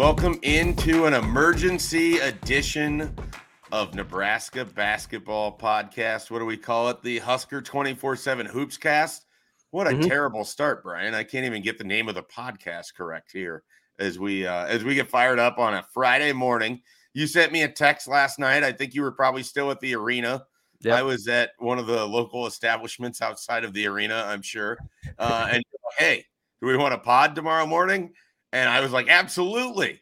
Welcome into an emergency edition of Nebraska Basketball Podcast. What do we call it? The Husker 24 7 Hoops Cast. What a Mhm. terrible start, Brian. I can't even get the name of the podcast correct here as we uh, as we get fired up on a Friday morning. You sent me a text last night. I think you were probably still at the arena. Yep. I was at one of the local establishments outside of the arena, I'm sure. Uh, and hey, do we want a pod tomorrow morning? And I was like, absolutely.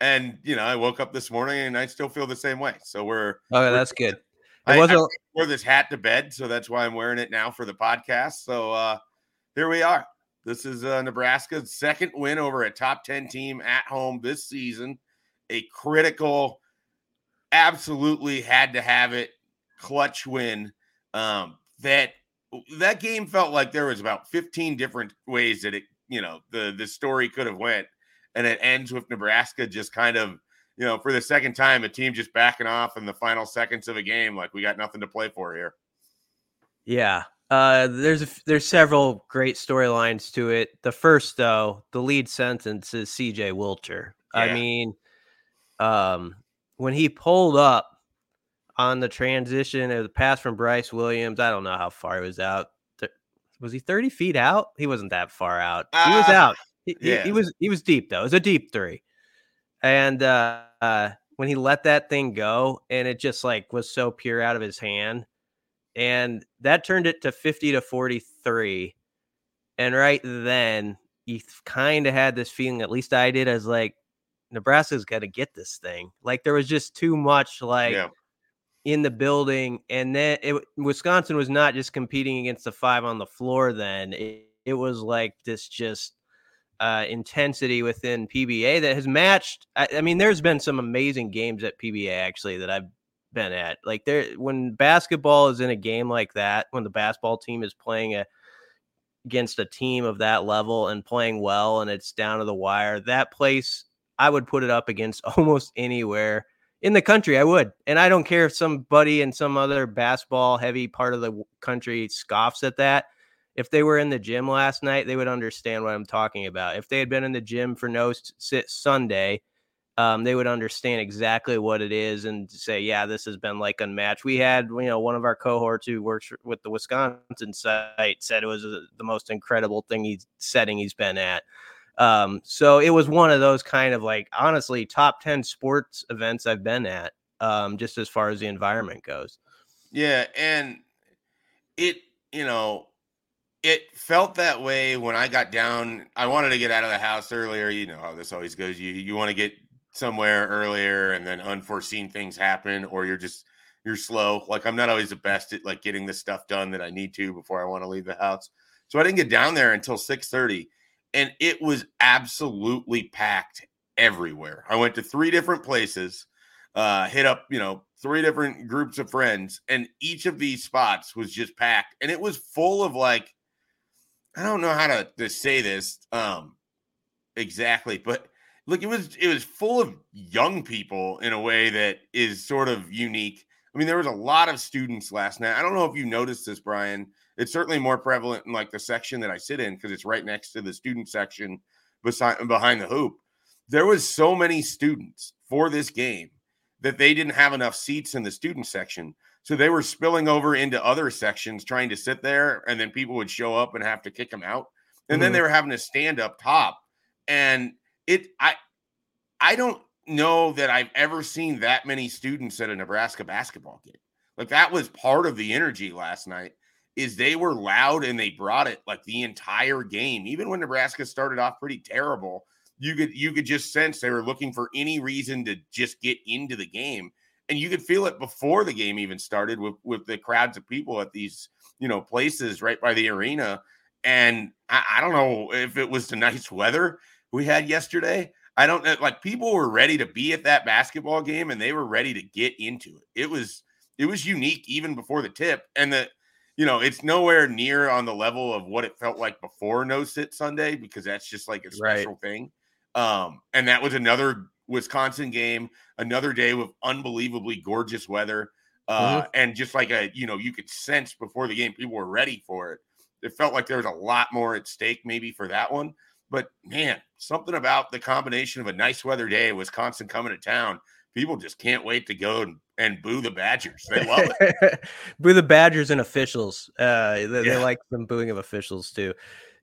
And you know, I woke up this morning and I still feel the same way. So we're Okay, that's good. It I, I wasn't wore this hat to bed, so that's why I'm wearing it now for the podcast. So uh here we are. This is uh, Nebraska's second win over a top 10 team at home this season. A critical, absolutely had to have it clutch win. Um, that that game felt like there was about 15 different ways that it, you know, the the story could have went, and it ends with Nebraska just kind of, you know, for the second time, a team just backing off in the final seconds of a game, like we got nothing to play for here. yeah. Uh, there's a there's several great storylines to it. The first, though, the lead sentence is C.J. Wilcher. I mean, um, when he pulled up on the transition of the pass from Brice Williams, I don't know how far he was out. Was he 30 feet out? He wasn't that far out. he was Uh, out. He, he- yeah. he was he was deep though. It was a deep three, and uh, uh, when he let that thing go, and it just like was so pure out of his hand, and that turned it to 50 to 43. And right then, you kind of had this feeling, at least I did, as like Nebraska's got to get this thing. Like there was just too much like yeah. In the building, and then it, Wisconsin was not just competing against the five on the floor. Then it, it was like this just uh, intensity within PBA that has matched. I, I mean, there's been some amazing games at PBA actually that I've been at. Like there, when basketball is in a game like that, when the basketball team is playing a against a team of that level and playing well, and it's down to the wire, that place I would put it up against almost anywhere in the country. I would, and I don't care if somebody in some other basketball heavy part of the country scoffs at that if they were in the gym last night, they would understand what I'm talking about. If they had been in the gym for no sit Sunday, um, they would understand exactly what it is and say, yeah, this has been like unmatched. We had, you know, one of our cohorts who works with the Wisconsin site said it was uh, the most incredible thing he's setting he's been at. Um, so it was one of those kind of like honestly top 10 sports events I've been at, um, just as far as the environment goes. Yeah, and it, you know, it felt that way when I got down. I wanted to get out of the house earlier. You know how this always goes. You you want to get somewhere earlier, and then unforeseen things happen, or you're just you're slow. Like I'm not always the best at like getting the stuff done that I need to before I want to leave the house. So I didn't get down there until 6:30, and it was absolutely packed everywhere. I went to three different places uh, hit up, you know, three different groups of friends, and each of these spots was just packed, and it was full of like, I don't know how to, to say this um, exactly, but look, it was it was full of young people in a way that is sort of unique. I mean, there was a lot of students last night. I don't know if you noticed this, Brian. It's certainly more prevalent in like the section that I sit in because it's right next to the student section beside behind the hoop. There was so many students for this game that they didn't have enough seats in the student section. So they were spilling over into other sections trying to sit there, and then people would show up and have to kick them out. And then Mhm. they were having to stand up top. And it I I don't know that I've ever seen that many students at a Nebraska basketball game. Like that was part of the energy last night is they were loud and they brought it like the entire game. Even when Nebraska started off pretty terrible, you could you could just sense they were looking for any reason to just get into the game. And you could feel it before the game even started with with the crowds of people at these, you know, places right by the arena. And I, I don't know if it was the nice weather we had yesterday. I don't know. Like people were ready to be at that basketball game and they were ready to get into it. It was it was unique even before the tip. And the you know, it's nowhere near on the level of what it felt like before no sit Sunday because that's just like a Right. special thing. Um, and that was another Wisconsin game, another day with unbelievably gorgeous weather. Uh, and just like a, you know, you could sense before the game, people were ready for it. It felt like there was a lot more at stake, maybe for that one. But man, something about the combination of a nice weather day, Wisconsin coming to town, people just can't wait to go and, and boo the Badgers. They love it. boo the Badgers and officials. Uh, they, yeah. they, like some booing of officials too.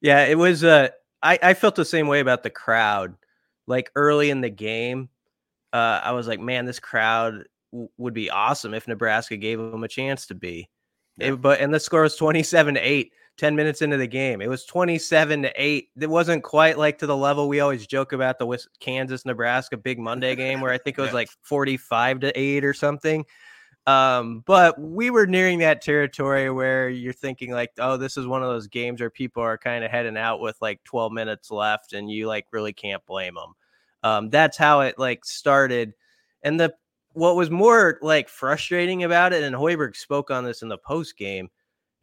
Yeah, it was. Uh, I I felt the same way about the crowd. Like early in the game, uh, I was like, man, this crowd w- would be awesome if Nebraska gave them a chance to be. Yeah. It, but and the score was twenty seven to eight. 10 minutes into the game. It was 27 to 8. It wasn't quite like to the level we always joke about the Kansas Nebraska Big Monday game where I think it was like 45 to 8 or something. Um, but we were nearing that territory where you're thinking like, oh, this is one of those games where people are kind of heading out with like 12 minutes left and you like really can't blame them. Um, that's how it like started. And the what was more like frustrating about it, and Hoiberg spoke on this in the post game,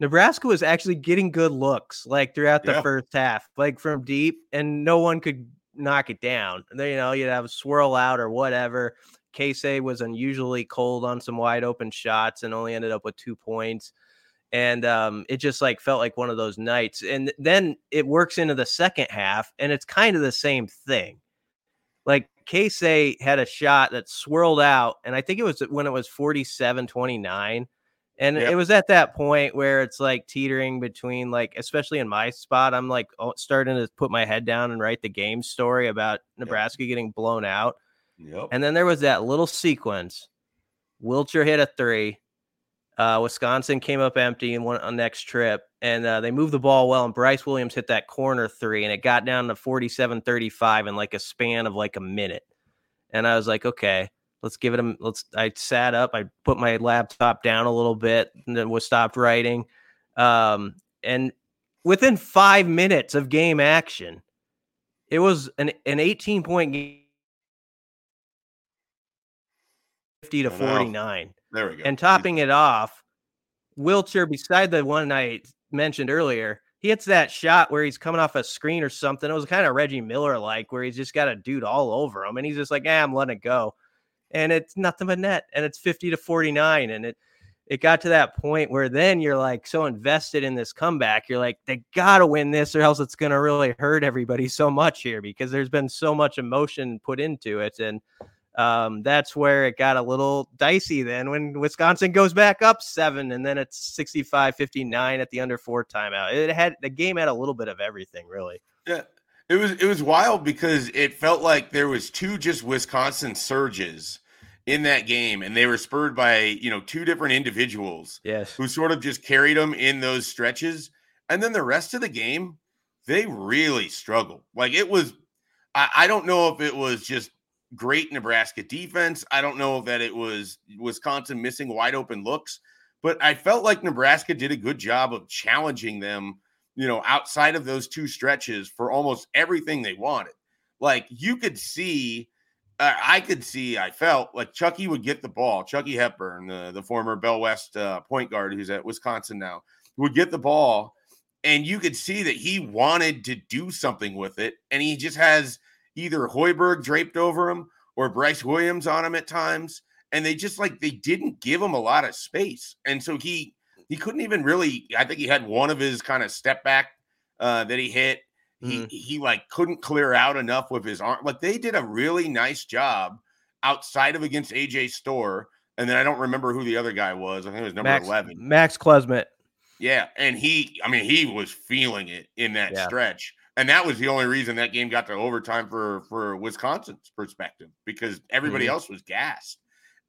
Nebraska was actually getting good looks like throughout the yeah. first half, like from deep, and no one could knock it down. You know, you'd have a swirl out or whatever. Keisei was unusually cold on some wide open shots and only ended up with two points. And um, it just like felt like one of those nights. And then it works into the second half, and it's kind of the same thing. Like Keisei had a shot that swirled out, and I think it was when it was 47 29 and yep. it was at that point where it's like teetering between like, especially in my spot, I'm like starting to put my head down and write the game story about Nebraska yep. getting blown out. Yep. And then there was that little sequence. Wilcher hit a three. Uh, Wisconsin came up empty and went on next trip, and uh, they moved the ball well. And Brice Williams hit that corner three, and it got down to 47 35 in like a span of like a minute. And I was like, okay, let's give it a let's i sat up i put my laptop down a little bit and then was stopped writing um, and within five minutes of game action it was an, an 18 point game 50 to 49 there we go and topping it off wilcher beside the one i mentioned earlier he hits that shot where he's coming off a screen or something. It was kind of Reggie Miller like, where he's just got a dude all over him, and he's just like, "Yeah, I'm letting it go." And it's nothing but net and it's 50 to 49 and it it got to that point where then you're like so invested in this comeback you're like they got to win this or else it's to really hurt everybody so much here because there's been so much emotion put into it and um, that's where it got a little dicey then when Wisconsin goes back up seven and then it's 65 59 at the under four timeout. It had the game had a little bit of everything, really. Yeah. It was it was wild because it felt like there was two just Wisconsin surges in that game, and they were spurred by you know two different individuals. Yes, who sort of just carried them in those stretches, and then the rest of the game, they really struggled. Like it was, I, I don't know if it was just great Nebraska defense. I don't know that it was Wisconsin missing wide open looks, but I felt like Nebraska did a good job of challenging them, you know, outside of those two stretches for almost everything they wanted. Like you could see I could see, I felt like Chucky would get the ball. Chucky Hepburn, the, the former Bellevue West uh, point guard who's at Wisconsin now, would get the ball. And you could see that he wanted to do something with it. And he just has either Hoiberg draped over him or Brice Williams on him at times. And they just like, they didn't give him a lot of space. And so he, he couldn't even really, I think he had one of his kind of step back uh, that he hit he mm. he like couldn't clear out enough with his arm. Like they did a really nice job outside of against AJ Storr. And then I don't remember who the other guy was. I think it was number Max, 11. Max Klesmit. Yeah. And he, I mean, he was feeling it in that yeah. stretch. And that was the only reason that game got to overtime for for Wisconsin's perspective because everybody mm. else was gassed.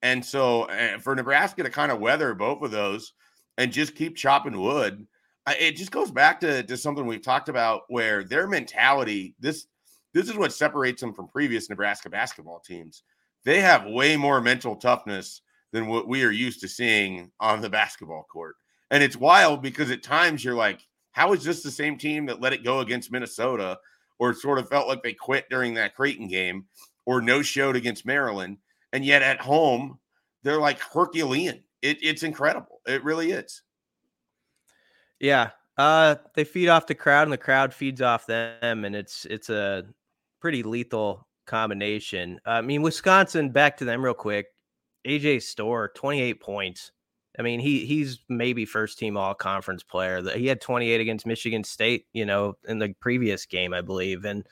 And so uh, for Nebraska to kind of weather both of those and just keep chopping wood, it just goes back to, to something we've talked about where their mentality this this is what separates them from previous Nebraska basketball teams. They have way more mental toughness than what we are used to seeing on the basketball court. And it's wild because at times you're like, how is this the same team that let it go against Minnesota or sort of felt like they quit during that Creighton game or no showed against Maryland? And yet at home, they're like Herculean. It, it's incredible. It really is. Yeah. Uh they feed off the crowd and the crowd feeds off them and it's it's a pretty lethal combination. I mean Wisconsin back to them real quick. AJ Storr 28 points. I mean, he he's maybe first team all conference player. He had 28 against Michigan State, you know, in the previous game, I believe. And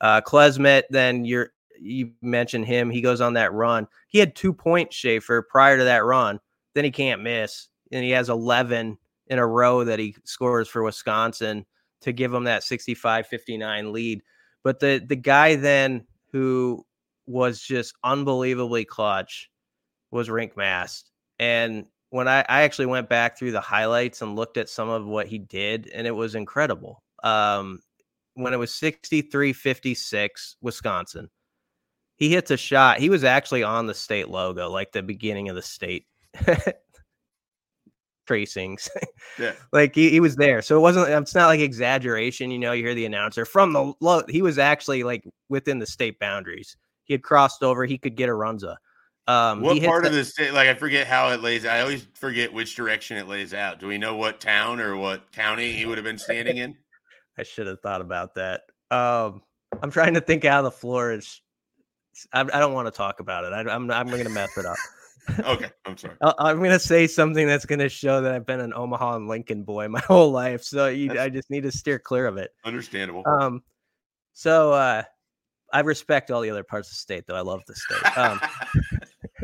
uh Klesmit, then you're you mentioned him. He goes on that run. He had two points, Schaefer, prior to that run. Then he can't miss. And he has 11 in a row that he scores for Wisconsin to give him that 65 59 lead. But the, the guy then who was just unbelievably clutch was Rienk Mast. And when I, I actually went back through the highlights and looked at some of what he did, and it was incredible. Um, when it was 63 56, Wisconsin, he hits a shot. He was actually on the state logo, like the beginning of the state tracings. yeah. like he, he was there. So it wasn't, it's not like exaggeration. You know, you hear the announcer from the low, he was actually like within the state boundaries. He had crossed over, he could get a runza. Um, what part of the state? Like I forget how it lays. I always forget which direction it lays out. Do we know what town or what county he would have been standing in? I should have thought about that. Um, I'm trying to think how the floor is I, I don't want to talk about it. I, I'm, I'm going to mess it up. Okay, I'm sorry. I, am going to say something that's going to show that I've been an Omaha and Lincoln boy my whole life. So you, I just need to steer clear of it. Understandable. Um, so uh, I respect all the other parts of the state, though. I love the state. Um,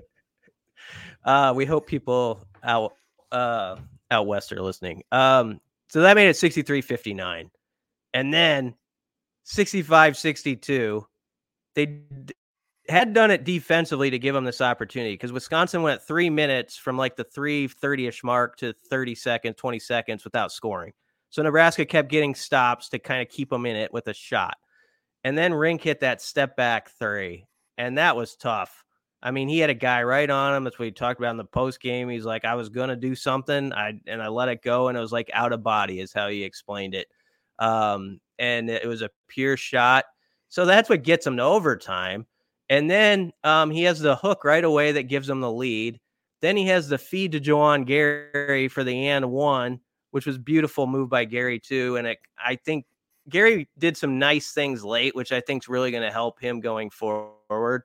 uh, we hope people out uh, out west are listening. Um, so that made it 63 59. And then 65 62. They had done it defensively to give them this opportunity because Wisconsin went three minutes from like the 330 ish mark to 30 seconds, 20 seconds without scoring. So Nebraska kept getting stops to kind of keep them in it with a shot. And then Rienk hit that step back three, and that was tough. I mean, he had a guy right on him. That's what he talked about in the post game. He's like, I was gonna do something, I and I let it go, and it was like out of body, is how he explained it. Um, and it was a pure shot. So that's what gets him to overtime. And then um, he has the hook right away that gives him the lead. Then he has the feed to Juwan Gary for the and one, which was beautiful move by Gary too. And it, I think Gary did some nice things late, which I think is really going to help him going forward.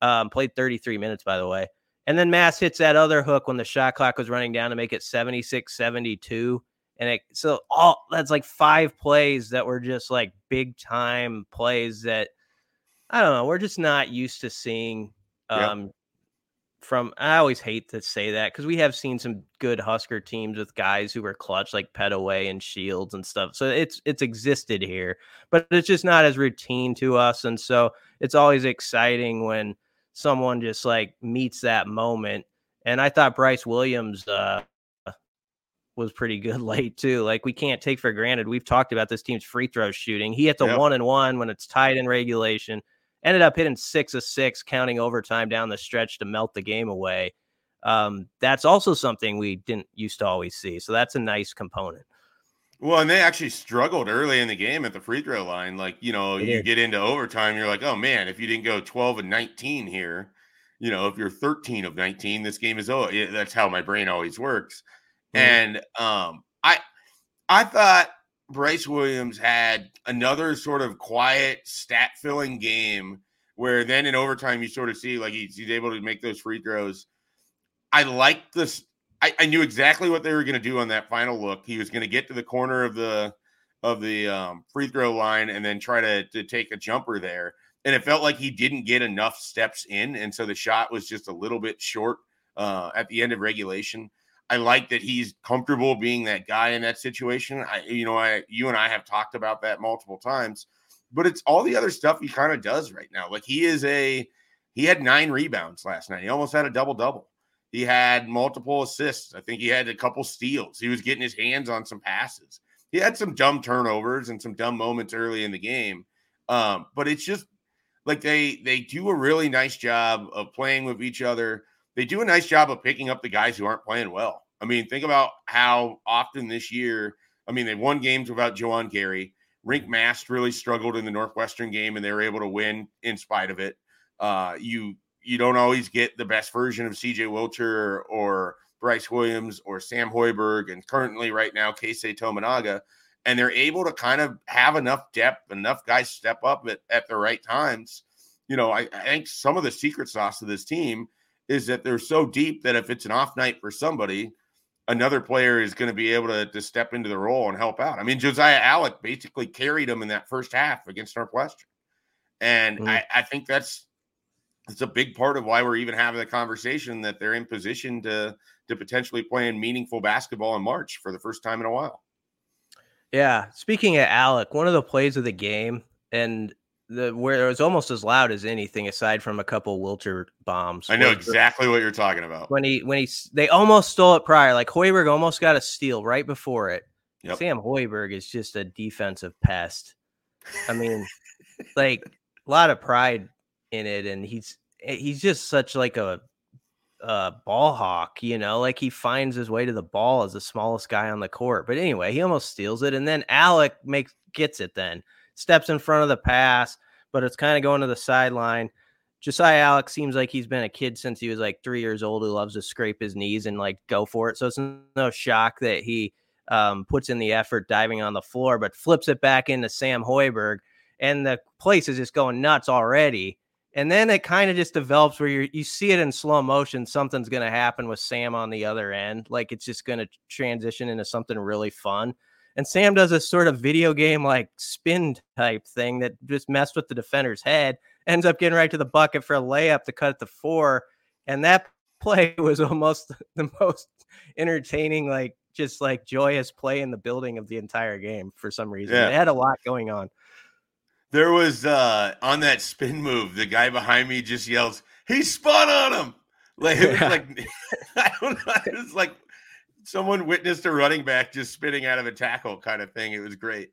Um, played 33 minutes, by the way. And then Mast hits that other hook when the shot clock was running down to make it 76 72. And it, so all that's like five plays that were just like big time plays that – I don't know. We're just not used to seeing um, yep. from. I always hate to say that because we have seen some good Husker teams with guys who were clutch like Petteway and Shields and stuff. So it's it's existed here, but it's just not as routine to us. And so it's always exciting when someone just like meets that moment. And I thought Brice Williams uh, was pretty good late too. Like we can't take for granted. We've talked about this team's free throw shooting. He hit the yep. one and one when it's tied in regulation ended up hitting six of six, counting overtime down the stretch to melt the game away. Um, that's also something we didn't used to always see. So that's a nice component. Well, and they actually struggled early in the game at the free throw line. Like, you know, you get into overtime, you're like, oh man, if you didn't go 12 and 19 here, you know, if you're 13 of 19, this game is over. Yeah, that's how my brain always works. Mm-hmm. And um, I I thought Brice Williams had another sort of quiet stat filling game where then in overtime you sort of see like he's, he's able to make those free throws. I like this. I, I knew exactly what they were going to do on that final look. He was going to get to the corner of the of the um, free throw line and then try to, to take a jumper there. And it felt like he didn't get enough steps in, and so the shot was just a little bit short uh, at the end of regulation. I like that he's comfortable being that guy in that situation. I, you know, I, you and I have talked about that multiple times, but it's all the other stuff he kind of does right now. Like he is a, he had nine rebounds last night. He almost had a double double. He had multiple assists. I think he had a couple steals. He was getting his hands on some passes. He had some dumb turnovers and some dumb moments early in the game. Um, but it's just like they they do a really nice job of playing with each other they do a nice job of picking up the guys who aren't playing well. I mean, think about how often this year, I mean, they won games without Juwan Gary. Rienk Mast really struggled in the Northwestern game, and they were able to win in spite of it. Uh, you you don't always get the best version of CJ Wilcher or Brice Williams or Sam Hoiberg, and currently right now Keisei Tominaga, and they're able to kind of have enough depth, enough guys step up at, at the right times. You know, I, I think some of the secret sauce of this team is that they're so deep that if it's an off night for somebody, another player is going to be able to, to step into the role and help out. I mean, Josiah Allick basically carried him in that first half against Northwestern. And mm-hmm. I, I think that's it's a big part of why we're even having the conversation that they're in position to to potentially play in meaningful basketball in March for the first time in a while. Yeah. Speaking of Allick, one of the plays of the game, and the where it was almost as loud as anything aside from a couple Wilcher bombs. I know exactly what you're talking about. When he when he they almost stole it prior, like Hoiberg almost got a steal right before it. Yep. Sam Hoiberg is just a defensive pest. I mean, like a lot of pride in it, and he's eh, he's just such like a uh, ball hawk, you know, like he finds his way to the ball as the smallest guy on the court. But anyway, he almost steals it, and then Allick makes gets it. Then steps in front of the pass, but it's kind of going to the sideline. Josiah Allick seems like he's been a kid since he was like three years old who loves to scrape his knees and like go for it. So it's no shock that he um, puts in the effort diving on the floor, but flips it back into Sam Hoiberg, and the place is just going nuts already. And then it kind of just develops where you you see it in slow motion. Something's going to happen with Sam on the other end. Like it's just going to transition into something really fun. And Sam does a sort of video game like spin type thing that just messed with the defender's head, ends up getting right to the bucket for a layup to cut the four. And that play was almost the most entertaining, like just like joyous play in the building of the entire game for some reason. Yeah. It had a lot going on. There was uh on that spin move, the guy behind me just yells, "He spun on him!" Like it was like I don't know, it was like someone witnessed a running back just spinning out of a tackle kind of thing. It was great.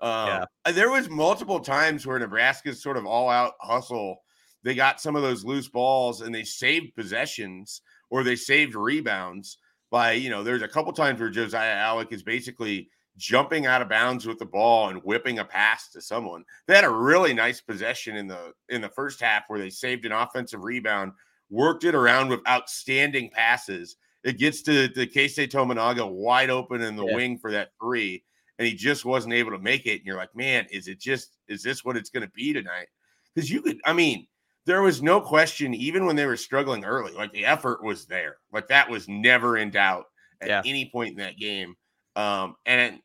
Um, yeah. There was multiple times where Nebraska's sort of all out hustle. They got some of those loose balls and they saved possessions or they saved rebounds by, you know, there's a couple times where Josiah Allick is basically jumping out of bounds with the ball and whipping a pass to someone. They had a really nice possession in the in the first half where they saved an offensive rebound, worked it around with outstanding passes. It gets to the Keisei Tominaga wide open in the yeah. wing for that three, and he just wasn't able to make it. And you're like, man, is it just is this what it's going to be tonight? Because you could, I mean, there was no question, even when they were struggling early, like the effort was there. Like that was never in doubt at yeah. any point in that game. Um, and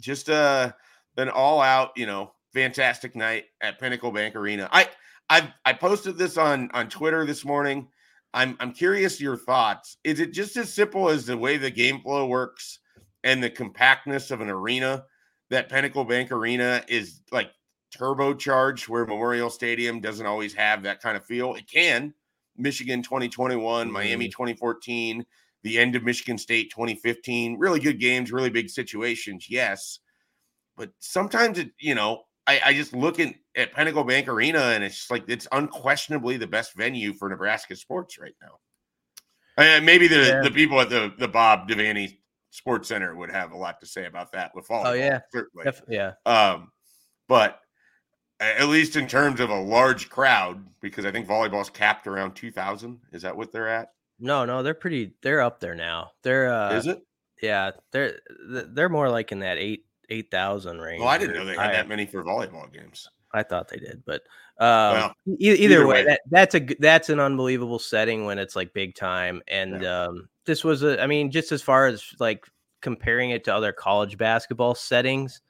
just uh an all out, you know, fantastic night at Pinnacle Bank Arena. I I I posted this on on Twitter this morning. I'm I'm curious your thoughts. Is it just as simple as the way the game flow works and the compactness of an arena that Pinnacle Bank Arena is like turbocharged where Memorial Stadium doesn't always have that kind of feel? It can. Michigan 2021, mm-hmm. Miami 2014, the end of Michigan State 2015. Really good games, really big situations, yes. But sometimes it, you know, I, I just look at, at Pinnacle Bank Arena and it's like it's unquestionably the best venue for Nebraska sports right now. And maybe the, yeah. the people at the, the Bob Devaney Sports Center would have a lot to say about that with volleyball. Oh yeah, certainly. Def- yeah. Um, but at least in terms of a large crowd, because I think volleyball's capped around two thousand. Is that what they're at? No, no, they're pretty. They're up there now. They're uh, is it? Yeah, they're they're more like in that eight eight thousand range. Well, I didn't know they had I, that many for volleyball games. I thought they did, but um, well, e- either, either, way, way, that that's a that's an unbelievable setting when it's like big time. And yeah. um, this was a, I mean, just as far as like comparing it to other college basketball settings,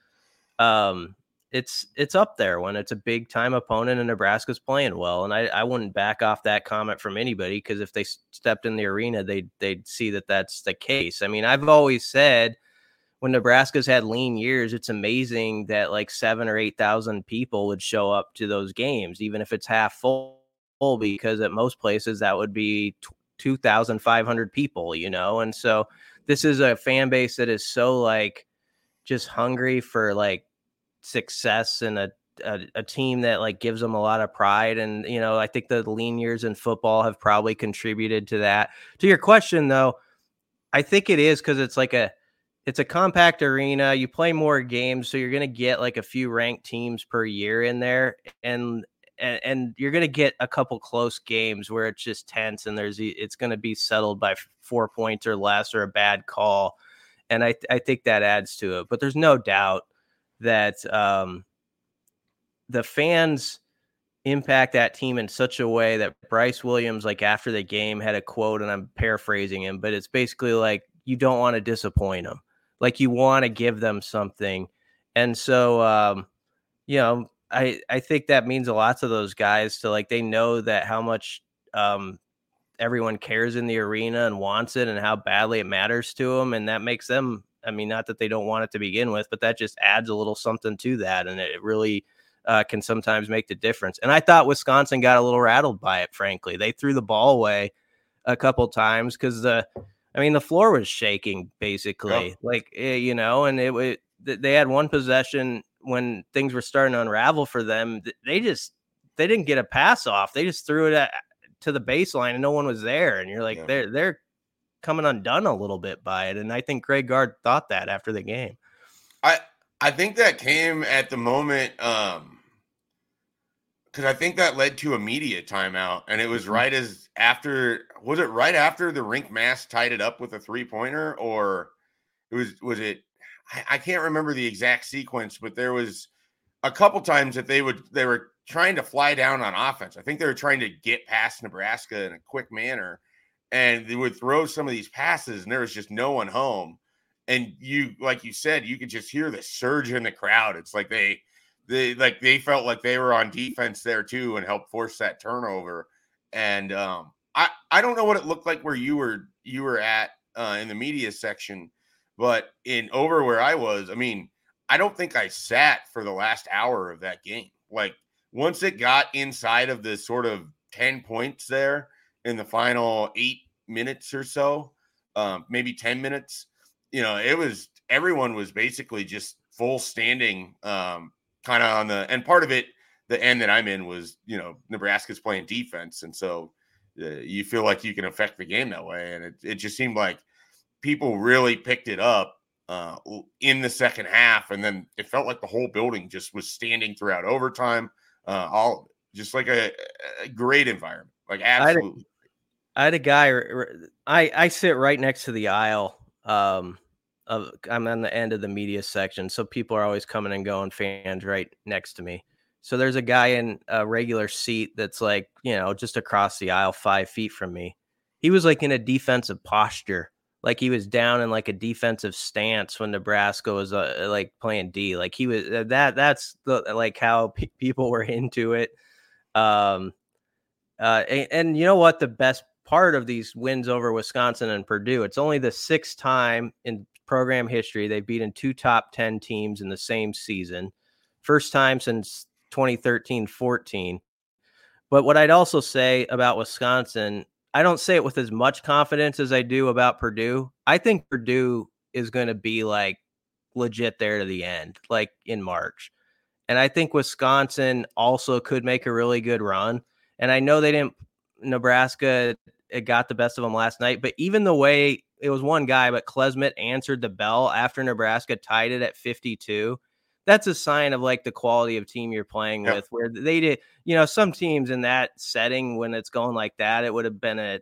um, it's it's up there when it's a big time opponent and Nebraska's playing well. And I, I wouldn't back off that comment from anybody because if they stepped in the arena, they'd they'd see that that's the case. I mean, I've always said when Nebraska's had lean years, it's amazing that like seven or eight thousand people would show up to those games, even if it's half full, because at most places that would be two thousand five hundred people, you know. And so this is a fan base that is so like just hungry for like success and a, a, a team that like gives them a lot of pride and you know i think the lean years in football have probably contributed to that to your question though i think it is because it's like a it's a compact arena you play more games so you're going to get like a few ranked teams per year in there and and, and you're going to get a couple close games where it's just tense and there's it's going to be settled by four points or less or a bad call and i i think that adds to it but there's no doubt that um, the fans impact that team in such a way that Brice Williams, like after the game, had a quote, and I'm paraphrasing him, but it's basically like you don't want to disappoint them. Like you want to give them something. And so, um, you know, I, I think that means a lot to those guys to like, they know that how much, um, everyone cares in the arena and wants it and how badly it matters to them. And that makes them, I mean, not that they don't want it to begin with, but that just adds a little something to that. And it really, uh, can sometimes make the difference. And I thought Wisconsin got a little rattled by it, frankly. They threw the ball away a couple times because the, I mean, the floor was shaking basically, like, eh, you know, and it was, they had one possession when things were starting to unravel for them. They just, they didn't get a pass off. They just threw it at, to the baseline and no one was there. And you're like, yeah. they're, they're coming undone a little bit by it. And I think Greg Gard thought that after the game. I, I think that came at the moment, um, because I think that led to a media timeout, and it was mm-hmm. right as after was it right after the Rienk Mast tied it up with a three pointer, or it was was it? I, I, can't remember the exact sequence, but there was a couple times that they would they were trying to fly down on offense. I think they were trying to get past Nebraska in a quick manner, and they would throw some of these passes, and there was just no one home. And you, like you said, you could just hear the surge in the crowd. It's like they they like they felt like they were on defense there too and helped force that turnover. And um, I I don't know what it looked like where you were you were at uh, in the media section, but in over where I was, I mean, I don't think I sat for the last hour of that game. Like once it got inside of the sort of ten points there in the final eight minutes or so, um, maybe ten minutes, you know, it was everyone was basically just full standing um, kind of on the and part of it the end that i'm in was you know nebraska's playing defense and so uh, you feel like you can affect the game that way and it, it just seemed like people really picked it up uh, in the second half and then it felt like the whole building just was standing throughout overtime uh, all just like a, a great environment like absolutely I had, a, I had a guy i i sit right next to the aisle um of I'm on the end of the media section, so people are always coming and going. Fans right next to me. So there's a guy in a regular seat that's like, you know, just across the aisle, five feet from me. He was like in a defensive posture, like he was down in like a defensive stance when Nebraska was uh, like playing D. Like he was uh, that. That's the like how pe- people were into it. Um, uh, and, and you know what? The best part of these wins over Wisconsin and Purdue. It's only the sixth time in program history. They've beaten two top 10 teams in the same season. First time since 2013 14. But what I'd also say about Wisconsin, I don't say it with as much confidence as I do about Purdue. I think Purdue is going to be like legit there to the end, like in March. And I think Wisconsin also could make a really good run. And I know they didn't, Nebraska, it got the best of them last night, but even the way it was one guy, but Klesmit answered the bell after Nebraska tied it at 52. That's a sign of like the quality of team you're playing yep. with, where they did, you know, some teams in that setting when it's going like that, it would have been a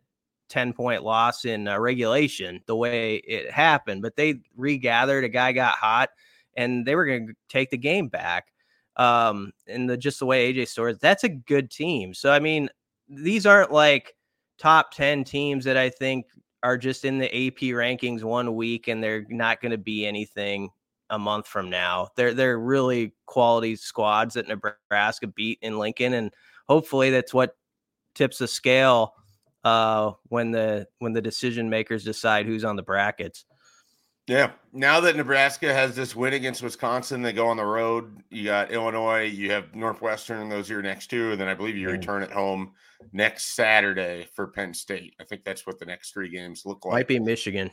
10 point loss in uh, regulation the way it happened, but they regathered. A guy got hot and they were going to take the game back. Um, and the just the way AJ Storr's, that's a good team. So, I mean, these aren't like top 10 teams that I think are just in the AP rankings one week and they're not going to be anything a month from now. They're they're really quality squads that Nebraska beat in Lincoln, and hopefully that's what tips the scale uh, when the when the decision makers decide who's on the brackets. Yeah. Now that Nebraska has this win against Wisconsin, they go on the road. You got Illinois, you have Northwestern, those are your next two. And then I believe you return at home next Saturday for Penn State. I think that's what the next three games look like. Might be Michigan.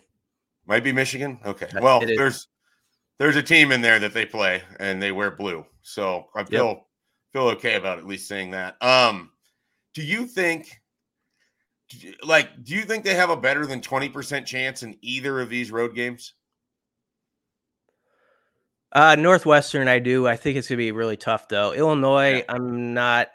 Might be Michigan. Okay. Well, there's there's a team in there that they play and they wear blue. So I feel yep. feel okay about at least saying that. Um, do you think like do you think they have a better than 20% chance in either of these road games? Uh, Northwestern, I do. I think it's gonna be really tough though. Illinois, yeah. I'm not.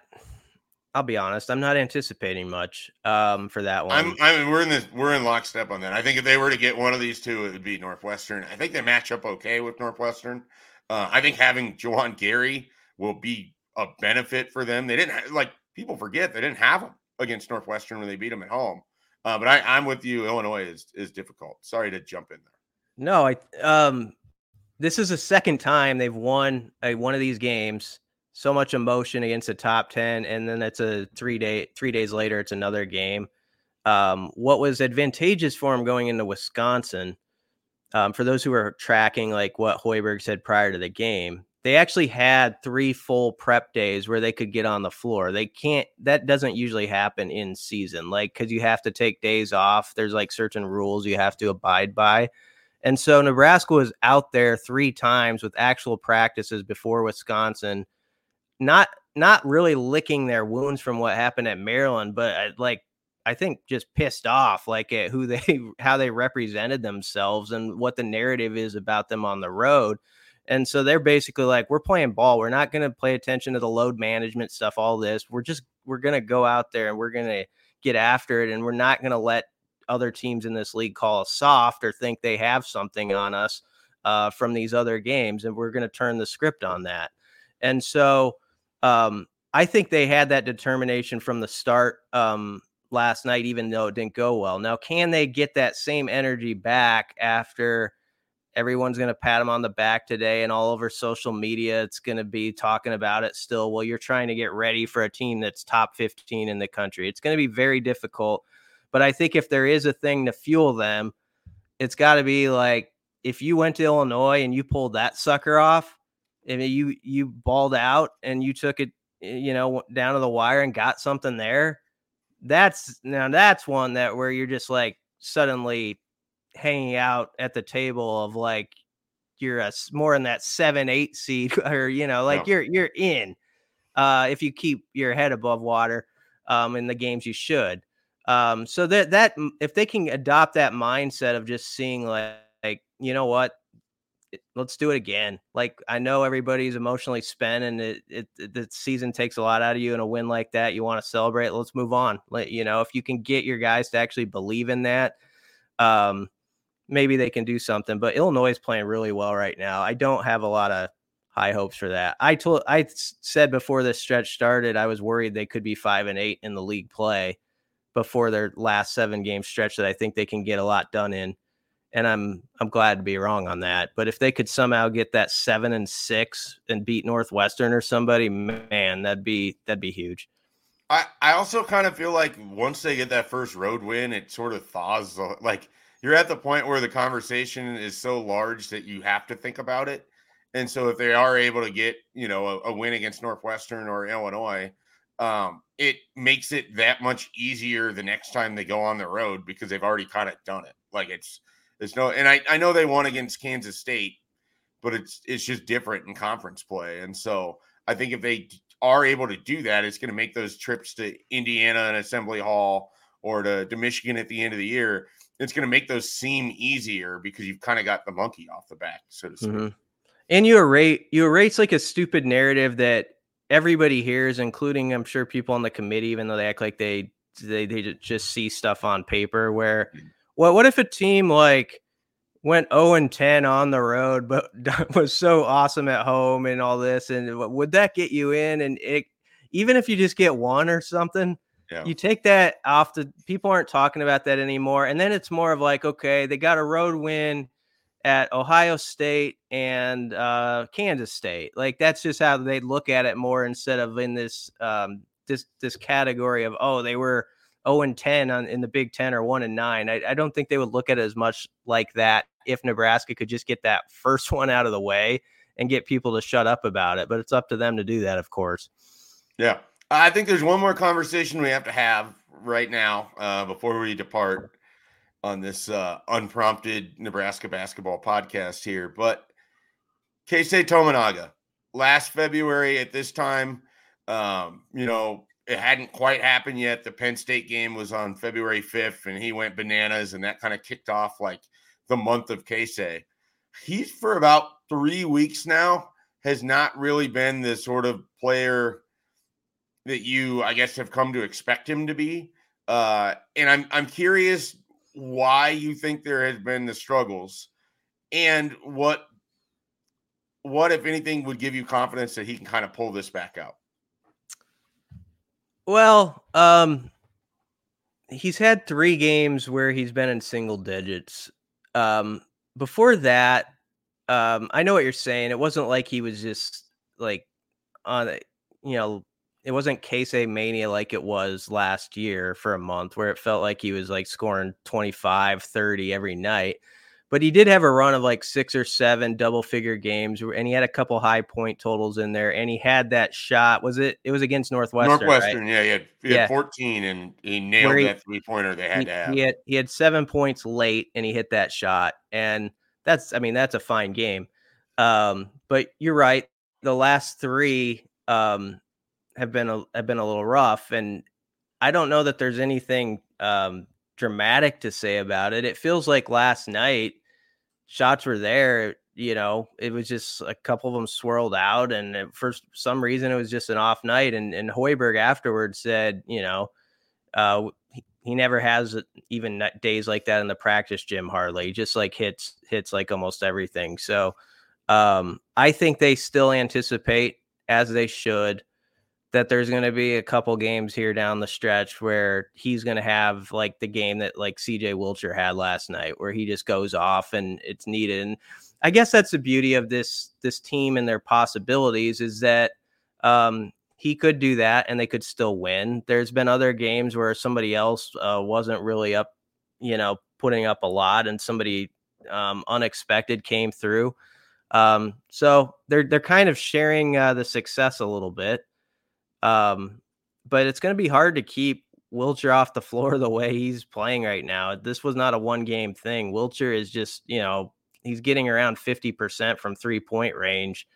I'll be honest. I'm not anticipating much um, for that one. I'm, I mean, we're in this. We're in lockstep on that. I think if they were to get one of these two, it would be Northwestern. I think they match up okay with Northwestern. Uh, I think having Juwan Gary will be a benefit for them. They didn't have, like people forget they didn't have them against Northwestern when they beat them at home. Uh, but I, I'm with you. Illinois is is difficult. Sorry to jump in there. No, I um, this is the second time they've won a, one of these games. So much emotion against the top ten, and then it's a three day three days later, it's another game. Um, what was advantageous for him going into Wisconsin? Um, for those who are tracking like what Hoiberg said prior to the game, they actually had three full prep days where they could get on the floor. They can't, that doesn't usually happen in season, like, because you have to take days off. There's like certain rules you have to abide by. And so Nebraska was out there three times with actual practices before Wisconsin, not not really licking their wounds from what happened at Maryland, but uh, like I think just pissed off like at who they how they represented themselves and what the narrative is about them on the road. And so they're basically like, we're playing ball. We're not going to pay attention to the load management stuff, all this. We're just, we're going to go out there and we're going to get after it. And we're not going to let other teams in this league call us soft or think they have something on us uh, from these other games. And we're going to turn the script on that. And so um, I think they had that determination from the start. Um, last night, even though it didn't go well. Now, can they get that same energy back after everyone's going to pat them on the back today and all over social media? It's going to be talking about it still. Well, you're trying to get ready for a team that's top 15 in the country. It's going to be very difficult. But I think if there is a thing to fuel them, it's got to be like if you went to Illinois and you pulled that sucker off, I mean, you you balled out and you took it, you know, down to the wire and got something there that's now that's one that where you're just like suddenly hanging out at the table of like you're a more in that seven eight seed or you know like you're you're in uh if you keep your head above water um in the games you should um so that that if they can adopt that mindset of just seeing like, like you know what let's do it again. Like I know everybody's emotionally spent, and it, it, the season takes a lot out of you. And a win like that, you want to celebrate. Let's move on. Let you know if you can get your guys to actually believe in that, um, maybe they can do something. But Illinois is playing really well right now. I don't have a lot of high hopes for that. I told I said before this stretch started, I was worried they could be five and eight in the league play before their last seven game stretch that I think they can get a lot done in and I'm I'm glad to be wrong on that. But if they could somehow get that seven and six and beat Northwestern or somebody, man, that'd be that'd be huge. I I also kind of feel like once they get that first road win, it sort of thaws. Like you're at the point where the conversation is so large that you have to think about it. And so if they are able to get you know a, a win against Northwestern or Illinois, um, it makes it that much easier the next time they go on the road because they've already kind of done it. Like it's there's no, and I, I know they won against Kansas State, but it's it's just different in conference play. And so I think if they are able to do that, it's going to make those trips to Indiana and Assembly Hall or to, to Michigan at the end of the year. It's going to make those seem easier because you've kind of got the monkey off the back, so to speak. Mm-hmm. And you erase you erase like a stupid narrative that everybody hears, including I'm sure people on the committee, even though they act like they they, they just see stuff on paper where mm. What what if a team like went 0 and 10 on the road, but was so awesome at home and all this? And would that get you in? And it, even if you just get one or something, yeah. you take that off the people aren't talking about that anymore. And then it's more of like, okay, they got a road win at Ohio State and uh, Kansas State. Like that's just how they look at it more instead of in this um, this this category of oh they were 0 and 10 on, in the Big Ten or 1 and 9. I, I don't think they would look at it as much like that if Nebraska could just get that first one out of the way and get people to shut up about it. But it's up to them to do that, of course. Yeah. I think there's one more conversation we have to have right now uh, before we depart on this uh, unprompted Nebraska basketball podcast here. But Keisei Tominaga, last February at this time, um, you know, it hadn't quite happened yet. The Penn State game was on February 5th, and he went bananas, and that kind of kicked off like the month of Keisei. He's for about three weeks now, has not really been the sort of player that you, I guess, have come to expect him to be. Uh, and I'm I'm curious why you think there has been the struggles and what what if anything would give you confidence that he can kind of pull this back out well, um, he's had three games where he's been in single digits. Um, before that, um, I know what you're saying. It wasn't like he was just like on, you know, it wasn't Keisei mania like it was last year for a month where it felt like he was like scoring 25, 30 every night. But he did have a run of like six or seven double figure games and he had a couple high point totals in there and he had that shot. Was it it was against Northwestern? Northwestern, right? yeah, he had, he had yeah. 14 and he nailed he, that three pointer they had he, to have. He had he had seven points late and he hit that shot. And that's I mean, that's a fine game. Um, but you're right. The last three um have been a have been a little rough, and I don't know that there's anything um, dramatic to say about it. It feels like last night shots were there. You know, it was just a couple of them swirled out, and for some reason, it was just an off night. And and Hoiberg afterwards said, you know, uh, he, he never has even days like that in the practice gym. Hardly, just like hits hits like almost everything. So, um, I think they still anticipate as they should that there's going to be a couple games here down the stretch where he's going to have like the game that like CJ Wilcher had last night where he just goes off and it's needed and I guess that's the beauty of this this team and their possibilities is that um he could do that and they could still win. There's been other games where somebody else uh, wasn't really up, you know, putting up a lot and somebody um, unexpected came through. Um, so they're they're kind of sharing uh, the success a little bit. Um, but it's going to be hard to keep Wilcher off the floor the way he's playing right now. This was not a one game thing. Wilcher is just, you know, he's getting around 50% from three point range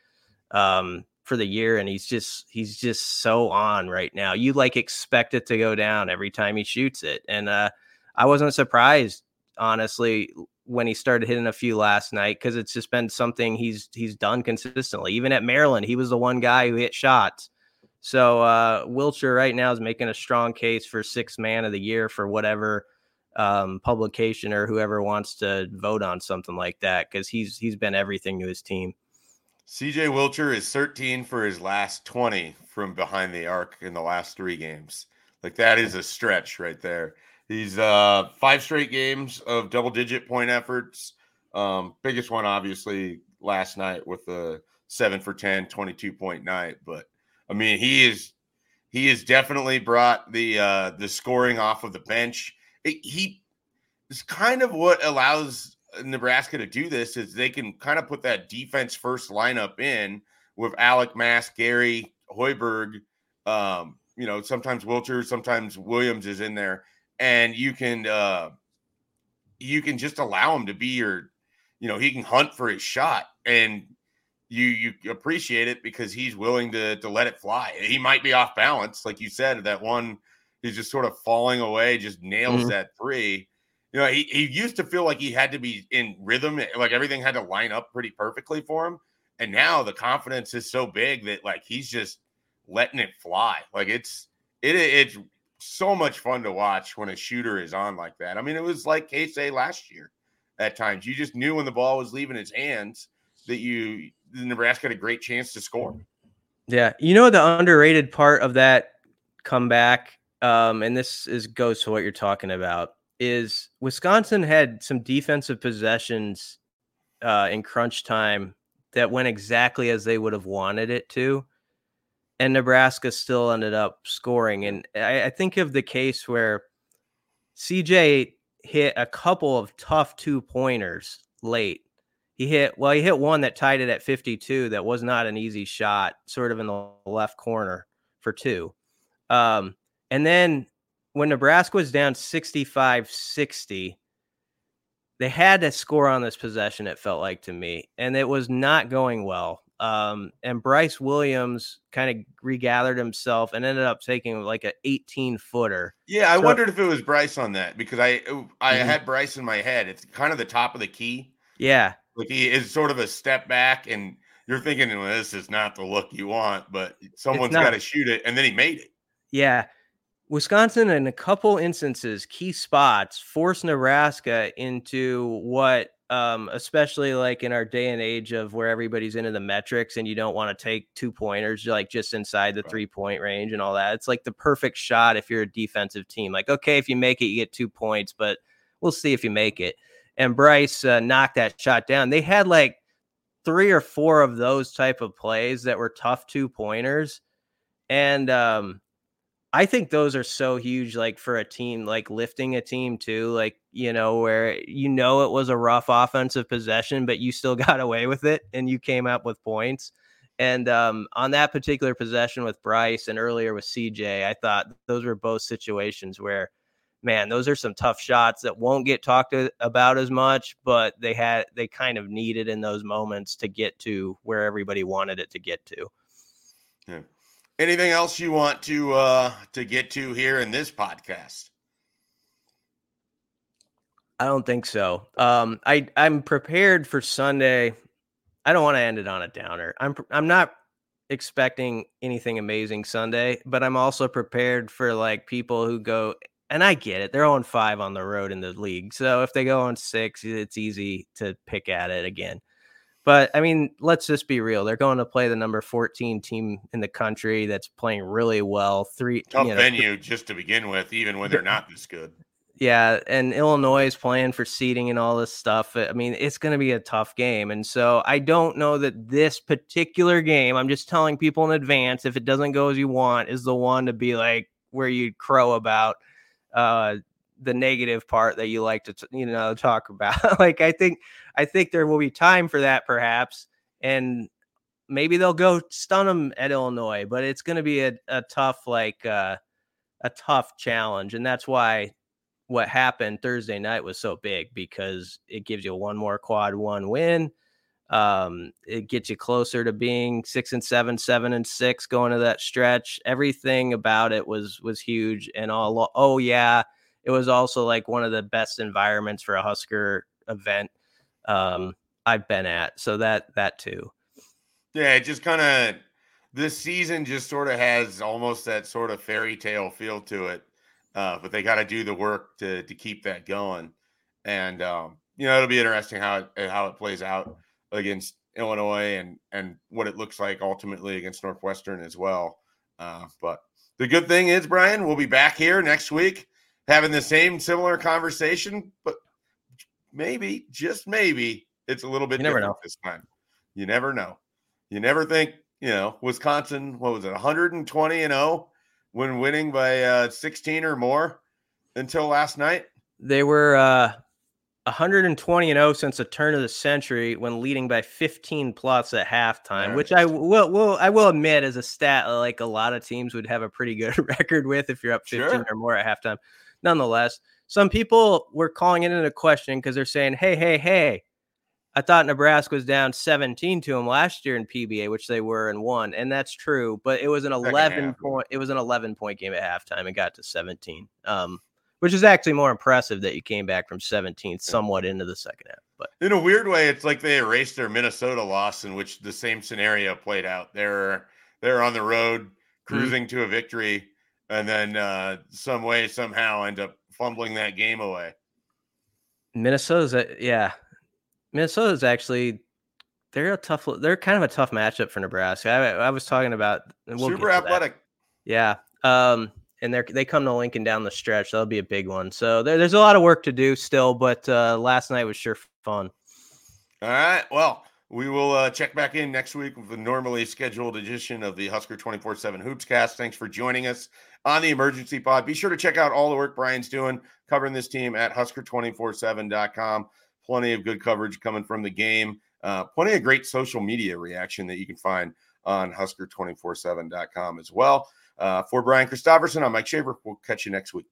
um, for the year. And he's just, he's just so on right now. You like expect it to go down every time he shoots it. And uh, I wasn't surprised, honestly, when he started hitting a few last night because it's just been something he's he's done consistently. Even at Maryland, he was the one guy who hit shots so uh, right now is making a strong case for six man of the year for whatever um, publication or whoever wants to vote on something like that because he's he's been everything to his team. CJ Wilcher is 13 for his last 20 from behind the arc in the last three games. Like that is a stretch right there. He's uh five straight games of double digit point efforts. Um, biggest one obviously last night with the seven for 10, 22 point night, but I mean, he is he has definitely brought the uh the scoring off of the bench. It, he is kind of what allows Nebraska to do this is they can kind of put that defense first lineup in with Allick Mast, Gary Hoiberg, um, you know, sometimes Wilcher, sometimes Williams is in there, and you can uh you can just allow him to be your, you know, he can hunt for his shot and you you appreciate it because he's willing to to let it fly. He might be off balance, like you said. That one, is just sort of falling away, just nails mm-hmm. that three. You know, he, he used to feel like he had to be in rhythm, like everything had to line up pretty perfectly for him. And now the confidence is so big that like he's just letting it fly. Like it's it it's so much fun to watch when a shooter is on like that. I mean, it was like Keisei last year at times. You just knew when the ball was leaving his hands that you Nebraska had a great chance to score. Yeah, you know the underrated part of that comeback, um, and this is goes to what you're talking about, is Wisconsin had some defensive possessions uh, in crunch time that went exactly as they would have wanted it to, and Nebraska still ended up scoring. And I, I think of the case where CJ hit a couple of tough two pointers late he hit well he hit one that tied it at 52 that was not an easy shot sort of in the left corner for two. Um, and then when nebraska was down 65-60 they had to score on this possession it felt like to me and it was not going well. Um, and brice williams kind of regathered himself and ended up taking like an 18 footer yeah i so, wondered if it was brice on that because i i mm-hmm. had brice in my head it's kind of the top of the key. Yeah like he is sort of a step back, and you're thinking, well, this is not the look you want, but someone's got to shoot it, and then he made it. Yeah. Wisconsin, in a couple instances, key spots, forced Nebraska into what um, especially like in our day and age of where everybody's into the metrics and you don't want to take two pointers like just inside the three point range and all that. It's like the perfect shot if you're a defensive team. Like, okay, if you make it, you get two points, but we'll see if you make it. And Brice uh, knocked that shot down. They had like three or four of those type of plays that were tough two pointers. And um, I think those are so huge, like for a team, like lifting a team too, like, you know, where you know it was a rough offensive possession, but you still got away with it and you came up with points. And um, on that particular possession with Brice and earlier with CJ, I thought those were both situations where, man, those are some tough shots that won't get talked about as much, but they had, they kind of needed in those moments to get to where everybody wanted it to get to. Yeah. Anything else you want to uh, to get to here in this podcast? I don't think so. Um, I I'm prepared for Sunday. I don't want to end it on a downer. I'm I'm not expecting anything amazing Sunday, but I'm also prepared for like people who go and I get it. They're on five on the road in the league. So if they go on six, it's easy to pick at it again. But I mean, let's just be real. They're going to play the number 14 team in the country that's playing really well. Three tough you know, venue just to begin with, even when they're not this good. Yeah, and Illinois is playing for seeding and all this stuff. I mean, it's going to be a tough game. And so I don't know that this particular game, I'm just telling people in advance, if it doesn't go as you want, is the one to be like where you crow about uh, the negative part that you like to you know talk about. Like i think i think there will be time for that perhaps and maybe they'll go stun them at illinois but it's going to be a, a tough like uh, a tough challenge and that's why what happened thursday night was so big because it gives you one more quad one win um, it gets you closer to being six and seven, seven and six going to that stretch. Everything about it was was huge, and all. Oh yeah, it was also like one of the best environments for a Husker event um, I've been at. So that that too. Yeah, it just kind of this season just sort of has almost that sort of fairy tale feel to it. Uh, but they got to do the work to to keep that going, and um, you know it'll be interesting how it how it plays out against Illinois and and what it looks like ultimately against Northwestern as well. Uh, but the good thing is, Brian, we'll be back here next week having the same similar conversation, but maybe, just maybe, it's a little bit different know. this time. You never know. You never think, you know, Wisconsin, what was it, 120 and 0 when winning by uh, 16 or more until last night? They were uh, 120 and 0 since the turn of the century when leading by 15 plus at halftime, which I will, will I will admit is a stat like a lot of teams would have a pretty good record with if you're up 15 sure. or more at halftime nonetheless, some people were calling it into question because they're saying, hey, hey, hey, I thought Nebraska was down 17 to them last year in PBA, which they were and won, and that's true. But it was an 11 point. It was an 11 point game at halftime and got to 17, um, which is actually more impressive that you came back from 17 somewhat into the second half. But in a weird way, it's like they erased their Minnesota loss, in which the same scenario played out. They're they're on the road mm-hmm. cruising mm-hmm. to a victory and then uh, some way somehow end up fumbling that game away. Minnesota's a, yeah, Minnesota's actually they're a tough they're kind of a tough matchup for Nebraska. I, I was talking about we'll super athletic. Yeah. Um and they they come to Lincoln down the stretch. That'll be a big one. So there, there's a lot of work to do still, but uh, last night was sure fun. All right. Well, we will uh, check back in next week with the normally scheduled edition of the Husker 24 7 Hoopscast. Thanks for joining us on the emergency pod. Be sure to check out all the work Brian's doing covering this team at husker247.com. Plenty of good coverage coming from the game. Uh, plenty of great social media reaction that you can find on husker247.com as well. Uh, for Brian Christopherson, I'm Mike Schaefer. We'll catch you next week.